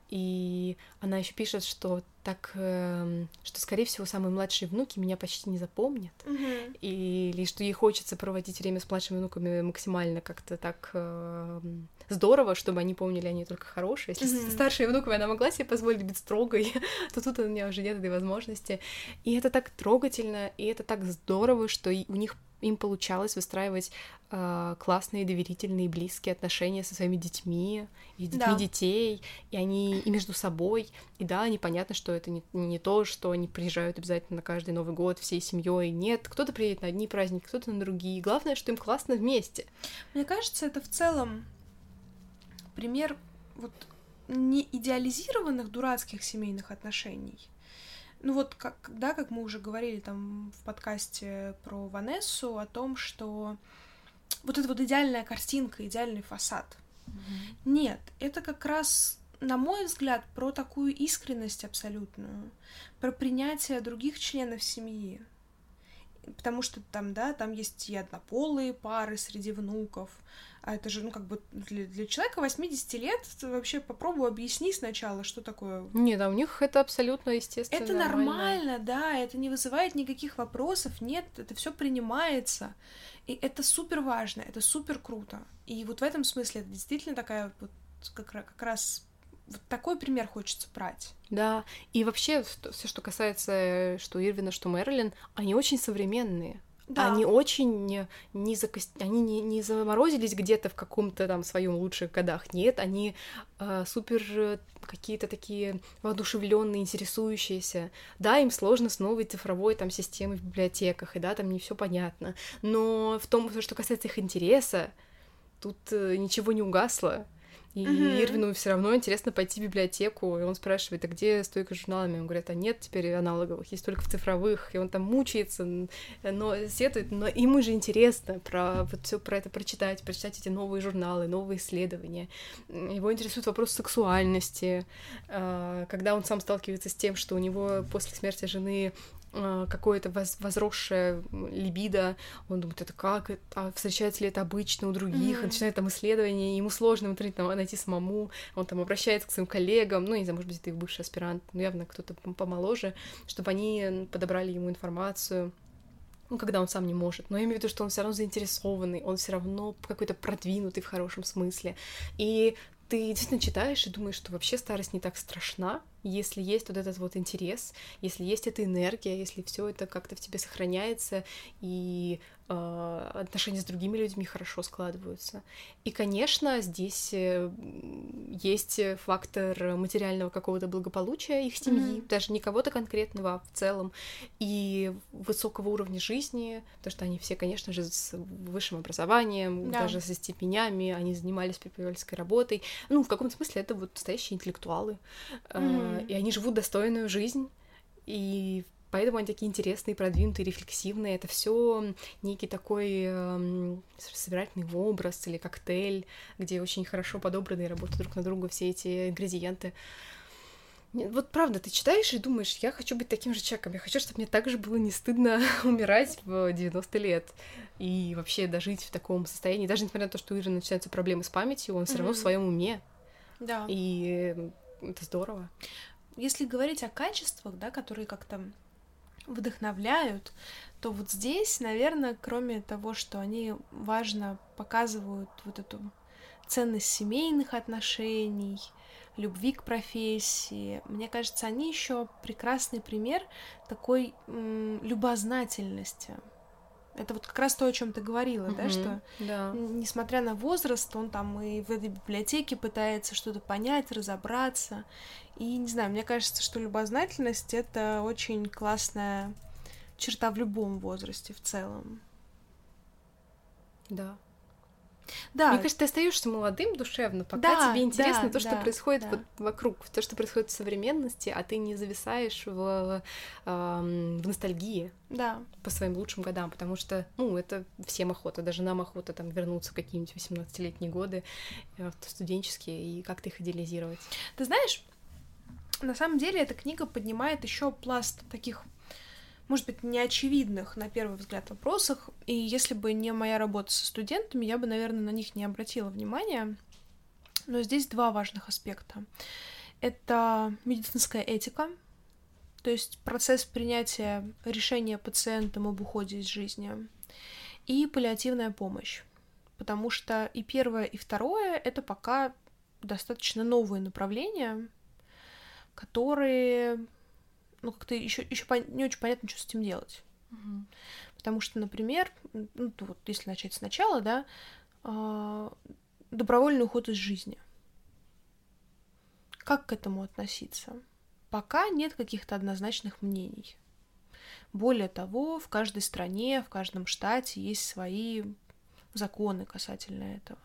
И она еще пишет, что так, э, что, скорее всего, самые младшие внуки меня почти не запомнят. Угу. И, или что ей хочется проводить время с младшими внуками максимально как-то так э, здорово, чтобы они помнили они только хорошие. Если mm-hmm. старшей внуками она могла себе позволить быть строгой, то тут у меня уже нет этой возможности. И это так трогательно, и это так здорово, что у них им получалось выстраивать э, классные, доверительные, близкие отношения со своими детьми, и с детьми да. детей, и они и между собой. И да, непонятно, что это не, не то, что они приезжают обязательно на каждый Новый год всей семьей. Нет, кто-то приедет на одни праздники, кто-то на другие. Главное, что им классно вместе. Мне кажется, это в целом пример вот не идеализированных дурацких семейных отношений. Ну вот, как, да, как мы уже говорили там в подкасте про Ванессу, о том, что вот эта вот идеальная картинка, идеальный фасад. Mm-hmm. Нет, это как раз, на мой взгляд, про такую искренность абсолютную, про принятие других членов семьи. Потому что там, да, там есть и однополые пары среди внуков, а это же, ну, как бы для, для человека 80 лет вообще попробуй объясни сначала, что такое. Нет, а у них это абсолютно естественно. Это нормально, нормально, да, это не вызывает никаких вопросов, нет, это все принимается. И это супер важно, это супер круто. И вот в этом смысле это действительно такая вот как, как раз вот такой пример хочется брать. Да, и вообще все, что касается что Ирвина, что Мэрилин, они очень современные. Да. Они очень не, зако... они не, не заморозились где-то в каком-то там своем лучших годах. Нет, они э, супер э, какие-то такие воодушевленные, интересующиеся. Да, им сложно с новой цифровой там системой в библиотеках, и да, там не все понятно. Но в том, что касается их интереса, тут э, ничего не угасло. И uh-huh. Ирвину все равно интересно пойти в библиотеку, и он спрашивает, а где стойка с журналами? Он говорит, а нет теперь аналоговых, есть только в цифровых, и он там мучается, но сетует, но ему же интересно про вот все про это прочитать, прочитать эти новые журналы, новые исследования. Его интересует вопрос сексуальности, а, когда он сам сталкивается с тем, что у него после смерти жены какое-то возросшее либидо, он думает, это как, а встречается ли это обычно у других, mm-hmm. он начинает там исследования, ему сложно в интернете найти самому, он там обращается к своим коллегам, ну, не знаю, может быть, это их бывший аспирант, но явно кто-то помоложе, чтобы они подобрали ему информацию, ну, когда он сам не может, но я имею в виду, что он все равно заинтересованный, он все равно какой-то продвинутый в хорошем смысле. И ты действительно читаешь и думаешь, что вообще старость не так страшна, если есть вот этот вот интерес, если есть эта энергия, если все это как-то в тебе сохраняется, и э, отношения с другими людьми хорошо складываются. И, конечно, здесь э, есть фактор материального какого-то благополучия их семьи, mm-hmm. даже не кого-то конкретного, а в целом, и высокого уровня жизни, потому что они все, конечно же, с высшим образованием, да. даже со степенями, они занимались преподавательской работой. Ну, в каком-то смысле это вот настоящие интеллектуалы. Mm-hmm. И они живут достойную жизнь, и Поэтому они такие интересные, продвинутые, рефлексивные. Это все некий такой эм, собирательный образ или коктейль, где очень хорошо подобраны и работают друг на друга все эти ингредиенты. Вот правда, ты читаешь и думаешь, я хочу быть таким же человеком, я хочу, чтобы мне так же было не стыдно умирать в 90 лет и вообще дожить в таком состоянии, даже несмотря на то, что у Иры начинаются проблемы с памятью, он все mm-hmm. равно в своем уме. Да. И это здорово. Если говорить о качествах, да, которые как-то вдохновляют, то вот здесь, наверное, кроме того, что они важно показывают вот эту ценность семейных отношений, любви к профессии, мне кажется, они еще прекрасный пример такой м, любознательности. Это вот как раз то, о чем ты говорила, mm-hmm, да, что да. несмотря на возраст, он там и в этой библиотеке пытается что-то понять, разобраться. И не знаю, мне кажется, что любознательность это очень классная черта в любом возрасте в целом. Да. Да. Мне кажется, ты остаешься молодым душевно, пока Да, тебе интересно да, то, что да, происходит да. вот вокруг, то, что происходит в современности, а ты не зависаешь в, эм, в ностальгии Да. по своим лучшим годам, потому что, ну, это всем охота, даже нам охота там вернуться в какие-нибудь 18-летние годы, э, студенческие, и как-то их идеализировать. Ты знаешь, на самом деле эта книга поднимает еще пласт таких, может быть, неочевидных на первый взгляд вопросах. И если бы не моя работа со студентами, я бы, наверное, на них не обратила внимания. Но здесь два важных аспекта. Это медицинская этика, то есть процесс принятия решения пациентом об уходе из жизни, и паллиативная помощь. Потому что и первое, и второе — это пока достаточно новые направления, которые, ну, как-то еще, еще не очень понятно, что с этим делать. Потому что, например, ну, вот если начать сначала, да, а, добровольный уход из жизни. Как к этому относиться? Пока нет каких-то однозначных мнений. Более того, в каждой стране, в каждом штате есть свои законы касательно этого.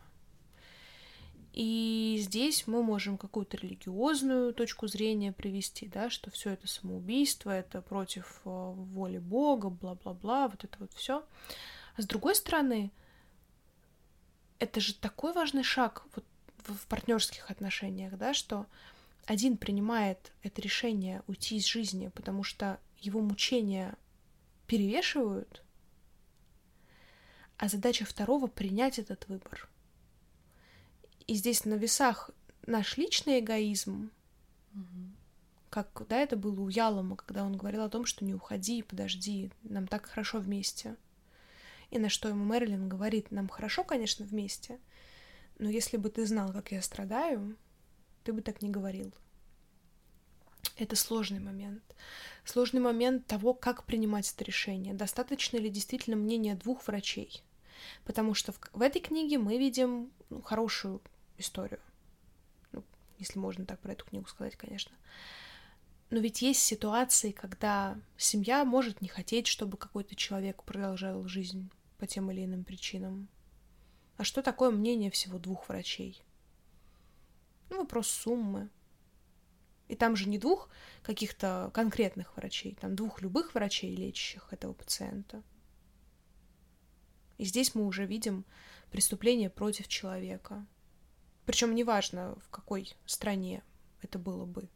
И здесь мы можем какую-то религиозную точку зрения привести, да, что все это самоубийство, это против э, воли Бога, бла-бла-бла, вот это вот все. А с другой стороны, это же такой важный шаг вот в, в партнерских отношениях, да, что один принимает это решение уйти из жизни, потому что его мучения перевешивают, а задача второго принять этот выбор. И здесь на весах наш личный эгоизм, как да, это было у Ялома, когда он говорил о том, что не уходи, подожди, нам так хорошо вместе. И на что ему Мэрилин говорит, нам хорошо, конечно, вместе, но если бы ты знал, как я страдаю, ты бы так не говорил. Это сложный момент. Сложный момент того, как принимать это решение. Достаточно ли действительно мнения двух врачей? Потому что в, в этой книге мы видим ну, хорошую историю. Ну, если можно так про эту книгу сказать, конечно. Но ведь есть ситуации, когда семья может не хотеть, чтобы какой-то человек продолжал жизнь по тем или иным причинам. А что такое мнение всего двух врачей? Ну, вопрос суммы. И там же не двух каких-то конкретных врачей, там двух любых врачей, лечащих этого пациента. И здесь мы уже видим преступление против человека. Причем неважно, в какой стране это было бы.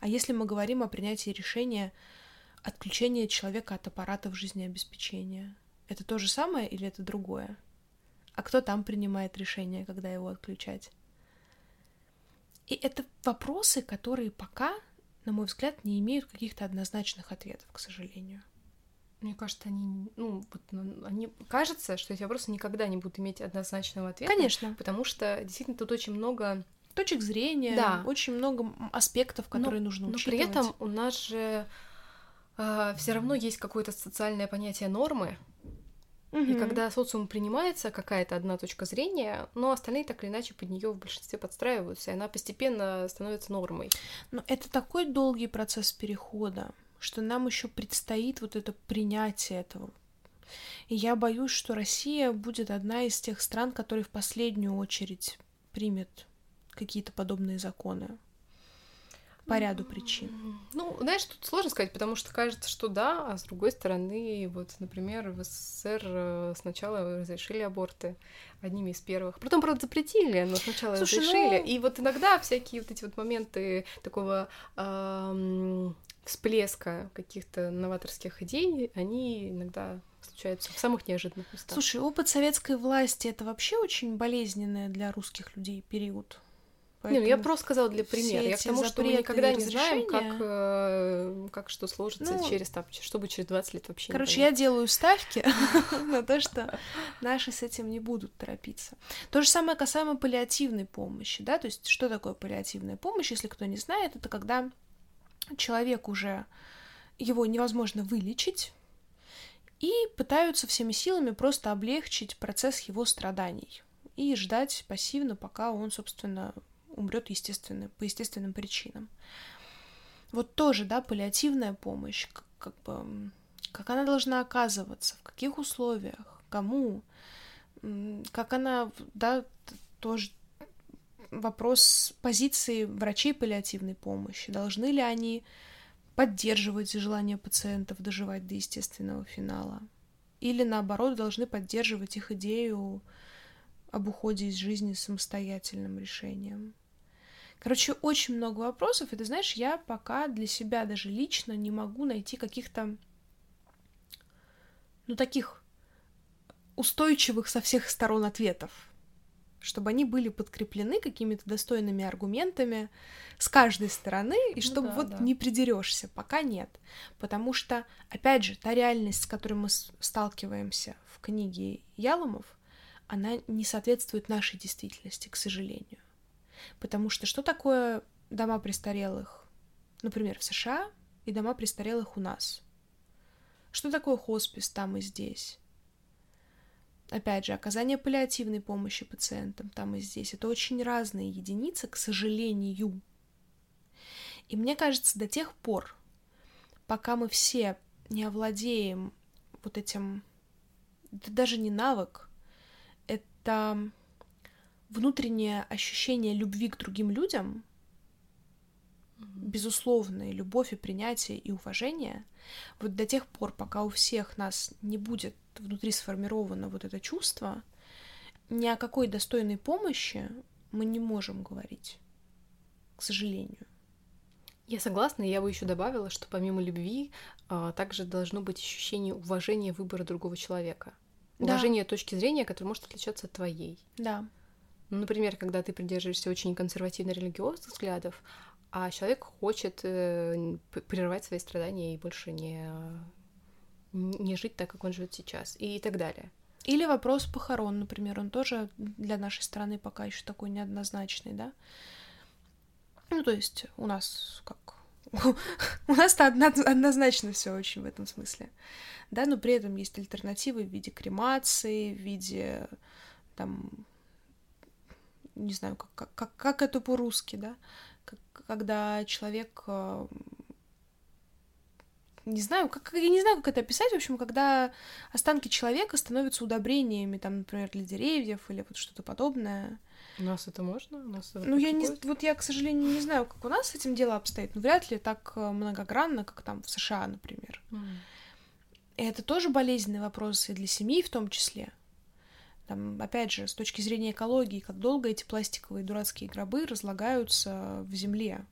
А если мы говорим о принятии решения отключения человека от аппаратов жизнеобеспечения, это то же самое или это другое? А кто там принимает решение, когда его отключать? И это вопросы, которые пока, на мой взгляд, не имеют каких-то однозначных ответов, к сожалению. Мне кажется, они, ну, вот, они, кажется, что эти вопросы никогда не будут иметь однозначного ответа. Конечно. Потому что действительно тут очень много точек зрения, Да. очень много аспектов, которые но, нужно но учитывать. при этом у нас же все равно есть какое-то социальное понятие нормы, и Мгм. когда социум принимается какая-то одна точка зрения, но остальные так или иначе под нее в большинстве подстраиваются, и она постепенно становится нормой. Но это такой долгий процесс перехода, что нам еще предстоит вот это принятие этого. И я боюсь, что Россия будет одна из тех стран, которые в последнюю очередь примет какие-то подобные законы по ряду причин. Ну, знаешь, тут сложно сказать, потому что кажется, что да, а с другой стороны, вот, например, в СССР э, сначала разрешили аборты одними из первых. Потом, правда, запретили, но сначала Слушай, разрешили. ну- И вот иногда всякие вот эти вот моменты такого ам, всплеска каких-то новаторских идей, они иногда случаются в самых неожиданных местах. Слушай, опыт советской власти это вообще очень болезненный для русских людей период. Не, ну я Поэтому просто сказала для примера. Я к тому, что мы никогда не знаем, как, э, как что сложится Ну, через там, что будет через 20 лет вообще. Короче, я делаю ставки на то, что наши с этим не будут торопиться. То же самое касаемо паллиативной помощи, да, то есть что такое паллиативная помощь, если кто не знает, это когда человек уже, его невозможно вылечить, и пытаются всеми силами просто облегчить процесс его страданий и ждать пассивно, пока он, собственно, умрет естественно, по естественным причинам. Вот тоже, да, паллиативная помощь, как, как бы, как она должна оказываться, в каких условиях, кому, как она, да, тоже вопрос позиции врачей паллиативной помощи. Должны ли они поддерживать желание пациентов доживать до естественного финала? Или, наоборот, должны поддерживать их идею об уходе из жизни самостоятельным решением? Короче, очень много вопросов, и ты знаешь, я пока для себя даже лично не могу найти каких-то, ну, таких устойчивых со всех сторон ответов чтобы они были подкреплены какими-то достойными аргументами с каждой стороны, и чтобы ну да, вот да. не придерешься, пока нет. Потому что, опять же, та реальность, с которой мы сталкиваемся в книге Яломов, она не соответствует нашей действительности, к сожалению. Потому что что такое дома престарелых, например, в США и дома престарелых у нас? Что такое хоспис там и здесь? Опять же, оказание паллиативной помощи пациентам там и здесь. Это очень разные единицы, к сожалению. И мне кажется, до тех пор, пока мы все не овладеем вот этим, это даже не навык, это внутреннее ощущение любви к другим людям, безусловная любовь и принятие и уважение, вот до тех пор, пока у всех нас не будет внутри сформировано вот это чувство, ни о какой достойной помощи мы не можем говорить, к сожалению. Я согласна, я бы еще добавила, что помимо любви а, также должно быть ощущение уважения выбора другого человека. Уважение да. точки зрения, которая может отличаться от твоей. Да. Ну, например, когда ты придерживаешься очень консервативно-религиозных взглядов, а человек хочет э, прервать свои страдания и больше не, не жить так, как он живет сейчас, и так далее. Или вопрос похорон, например, он тоже для нашей страны пока еще такой неоднозначный, да? Ну, то есть у нас как у нас-то однозначно все очень в этом смысле. Да, но при этом есть альтернативы в виде кремации, в виде там не знаю, как, как, как это по-русски, да, когда человек э, не знаю, как, я не знаю, как это описать, в общем, когда останки человека становятся удобрениями, там, например, для деревьев или вот что-то подобное. У нас это можно? У нас это ну, я не, вот я, к сожалению, не знаю, как у нас с этим дело обстоит, но вряд ли так э, многогранно, как там в США, например. Mm. И это тоже болезненный вопрос и для семьи в том числе. Там, опять же, с точки зрения экологии, как долго эти пластиковые дурацкие гробы разлагаются в земле.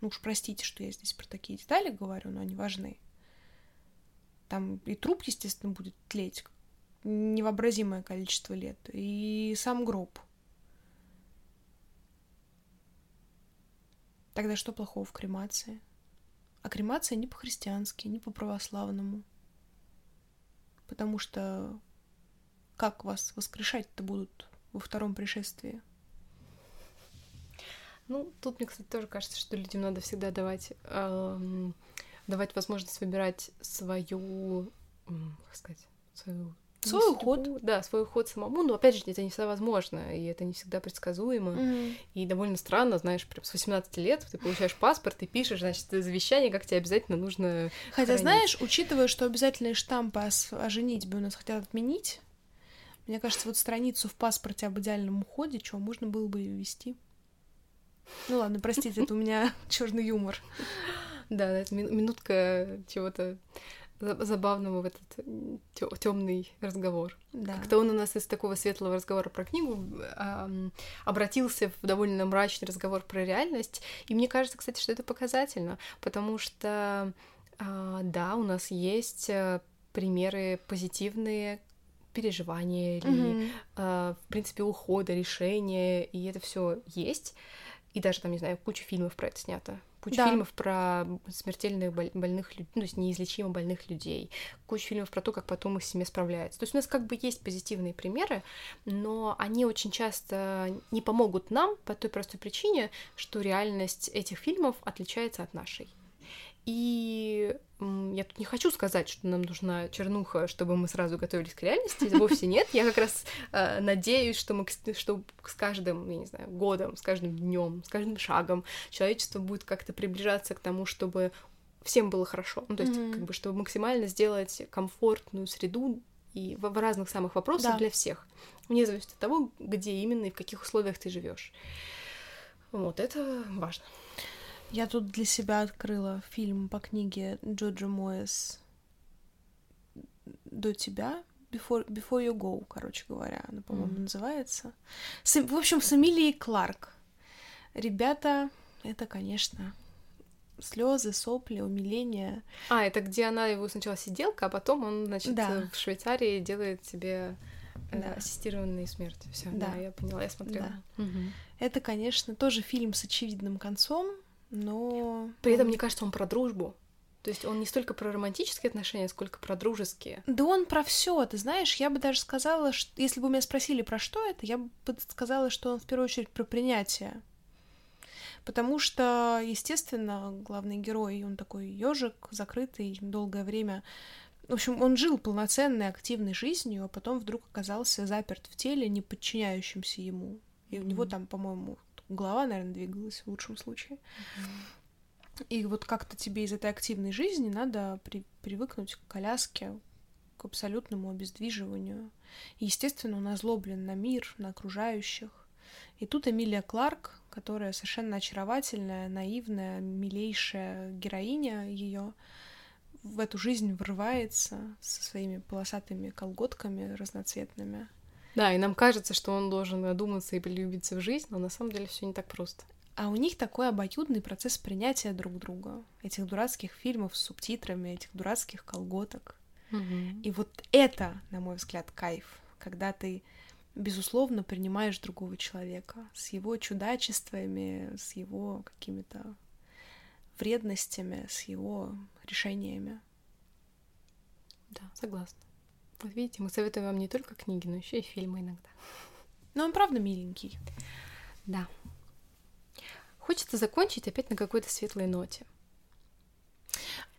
Ну уж простите, что я здесь про такие детали говорю, но они важны. Там и труп, естественно, будет тлеть невообразимое количество лет, и сам гроб. Тогда что плохого в кремации? А кремация не по-христиански, не по-православному. Потому что как вас воскрешать-то будут во втором пришествии? Ну, тут мне, кстати, тоже кажется, что людям надо всегда давать, эм, давать возможность выбирать свою, как сказать, свою Свой уход. Да, свой уход самому, но опять же, это не всегда возможно, и это не всегда предсказуемо. Mm-hmm. И довольно странно, знаешь, прям с 18 лет ты получаешь паспорт и пишешь, значит, завещание, как тебе обязательно нужно. Хотя, хранить. знаешь, учитывая, что обязательные штампы о, о женитьбе у нас хотят отменить, мне кажется, вот страницу в паспорте об идеальном уходе, что можно было бы ее ввести. Ну ладно, простите, это у меня черный юмор. Да, это минутка чего-то забавного в этот темный разговор. Да. Как-то он у нас из такого светлого разговора про книгу обратился в довольно мрачный разговор про реальность. И мне кажется, кстати, что это показательно, потому что э, да, у нас есть э, примеры позитивные, переживания или, mm-hmm. э, в принципе, ухода, решения, и это все есть. И даже там, не знаю, куча фильмов про это снято. Куча да. фильмов про смертельных больных людей, ну, то есть неизлечимо больных людей. Куча фильмов про то, как потом их семья справляется. То есть у нас как бы есть позитивные примеры, но они очень часто не помогут нам по той простой причине, что реальность этих фильмов отличается от нашей. И я тут не хочу сказать, что нам нужна чернуха, чтобы мы сразу готовились к реальности. Вовсе нет. Я как раз э, надеюсь, что мы что с каждым, я не знаю, годом, с каждым днем, с каждым шагом человечество будет как-то приближаться к тому, чтобы всем было хорошо. Ну, то есть, mm-hmm. как бы, чтобы максимально сделать комфортную среду и в, в разных самых вопросах Да. для всех, вне зависимости от того, где именно и в каких условиях ты живешь. Вот это важно. Я тут для себя открыла фильм по книге Джоджо Моэс «До тебя», Before, Before You Go, короче говоря, она, по-моему, Мгм. называется. С- в общем, с Эмилией Кларк. Ребята, это, конечно, слезы, сопли, умиление. А, это где она его сначала сиделка, а потом он, значит, Да. в Швейцарии делает себе э, Да. ассистированные смерти. Все, да. Да. я поняла, я смотрела. Мгм. Это, конечно, тоже фильм с очевидным концом, но... При этом, мне кажется, он про дружбу. То есть он не столько про романтические отношения, сколько про дружеские. Да он про все, ты знаешь, я бы даже сказала, что если бы меня спросили про что это, я бы сказала, что он в первую очередь про принятие. Потому что, естественно, главный герой, он такой ежик, закрытый долгое время. В общем, он жил полноценной, активной жизнью, а потом вдруг оказался заперт в теле, не подчиняющимся ему. И у него там, по-моему, голова, наверное, двигалась в лучшем случае. И вот как-то тебе из этой активной жизни надо при- привыкнуть к коляске, к абсолютному обездвиживанию. И, естественно, он озлоблен на мир, на окружающих. И тут Эмилия Кларк, которая совершенно очаровательная, наивная, милейшая героиня ее, в эту жизнь врывается со своими полосатыми колготками разноцветными. Да, и нам кажется, что он должен одуматься и полюбиться в жизнь, но на самом деле все не так просто. А у них такой обоюдный процесс принятия друг друга. Этих дурацких фильмов с субтитрами, этих дурацких колготок. И вот это, на мой взгляд, кайф, когда ты, безусловно, принимаешь другого человека с его чудачествами, с его какими-то вредностями, с его решениями. Да, согласна. Вот видите, мы советуем вам не только книги, но еще и фильмы иногда. Но он правда миленький. Да. Хочется закончить опять на какой-то светлой ноте.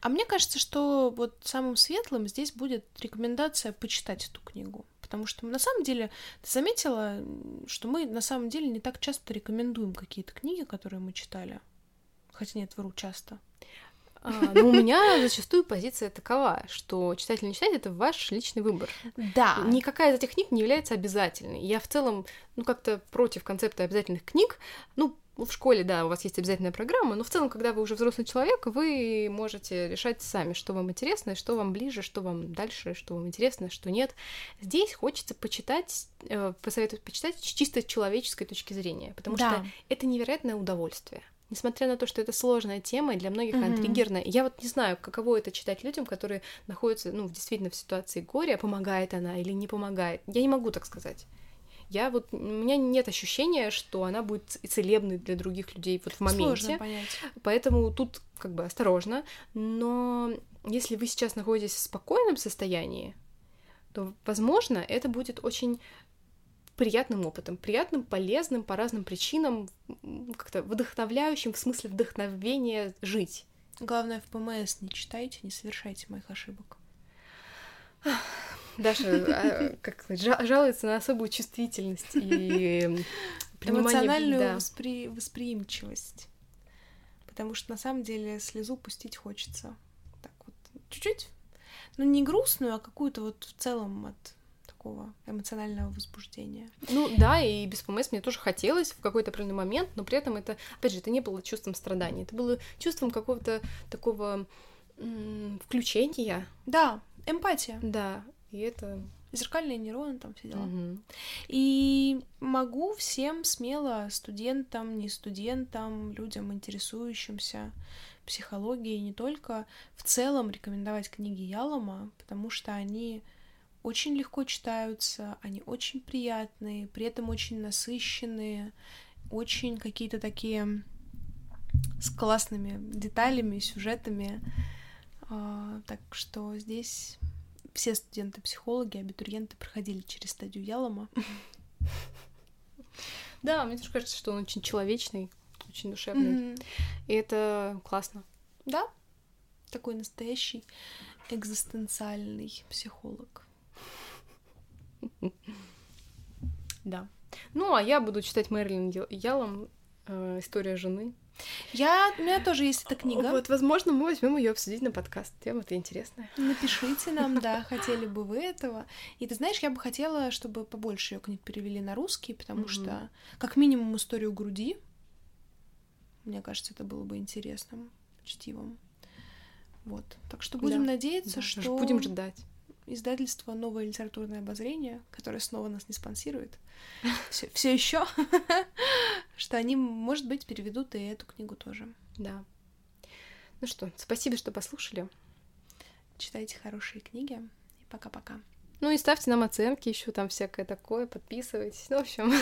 А мне кажется, что вот самым светлым здесь будет рекомендация почитать эту книгу. Потому что на самом деле, ты заметила, что мы на самом деле не так часто рекомендуем какие-то книги, которые мы читали. Хотя нет, вру часто. А, но у меня зачастую позиция такова, что читать или не читать — это ваш личный выбор. Да. Никакая из этих книг не является обязательной. Я в целом, ну, как-то против концепта обязательных книг. Ну, в школе, да, у вас есть обязательная программа, но в целом, когда вы уже взрослый человек, вы можете решать сами, что вам интересно, что вам ближе, что вам дальше, что вам интересно, что нет. Здесь хочется почитать, э, посоветовать почитать с чисто человеческой точки зрения, потому Да. что это невероятное удовольствие. Несмотря на то, что это сложная тема, и для многих Мгм. она триггерная. Я вот не знаю, каково это читать людям, которые находятся, ну, действительно в ситуации горя, помогает она или не помогает. Я не могу так сказать. Я вот, у меня нет ощущения, что она будет целебной для других людей вот в моменте. Сложно понять. Поэтому тут как бы осторожно. Но если вы сейчас находитесь в спокойном состоянии, то, возможно, это будет очень приятным опытом, приятным, полезным по разным причинам, как-то вдохновляющим в смысле вдохновения жить. Главное, в ПМС не читайте, не совершайте моих ошибок. Даша, а, как жалуется на особую чувствительность и. Эмоциональную да. воспри- восприимчивость. Потому что на самом деле слезу пустить хочется. Так вот, чуть-чуть. Ну, не грустную, а какую-то вот в целом от такого эмоционального возбуждения. Ну да, и без ПМС мне тоже хотелось в какой-то определенный момент, но при этом это, опять же, это не было чувством страдания, это было чувством какого-то такого м, включения, Да, эмпатия. да, и это... Зеркальные нейроны, там все дела. мгм. И могу всем смело, студентам, не студентам, людям, интересующимся психологией, не только, в целом рекомендовать книги Ялома, потому что они очень легко читаются, они очень приятные, при этом очень насыщенные, очень какие-то такие с классными деталями, сюжетами. А, Так что здесь все студенты-психологи, абитуриенты проходили через стадию Ялома. Да, мне тоже кажется, что он очень человечный, очень душевный, и это классно. Да, такой настоящий экзистенциальный психолог. Да. Ну, а я буду читать Мэрилин Ял- Ялом э, история жены. Я, у меня тоже есть эта книга. Вот, возможно, мы возьмем ее обсудить на подкаст. Тема-то интересная. Напишите нам, да, хотели бы вы этого. И ты знаешь, я бы хотела, чтобы побольше ее книг перевели на русский, потому что, как минимум, историю груди. Мне кажется, это было бы интересным чтивом. Вот. Так что будем Да, надеяться, Да, что Будем ждать. Издательство Новое литературное обозрение, которое снова нас не спонсирует, все еще, что они, может быть, переведут и эту книгу тоже. Да. Ну что, спасибо, что послушали. Читайте хорошие книги. И пока-пока. Ну и ставьте нам оценки, еще там всякое такое, подписывайтесь. Ну, в общем,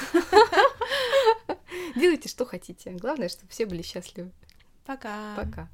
делайте, что хотите. Главное, чтобы все были счастливы. Пока. Пока.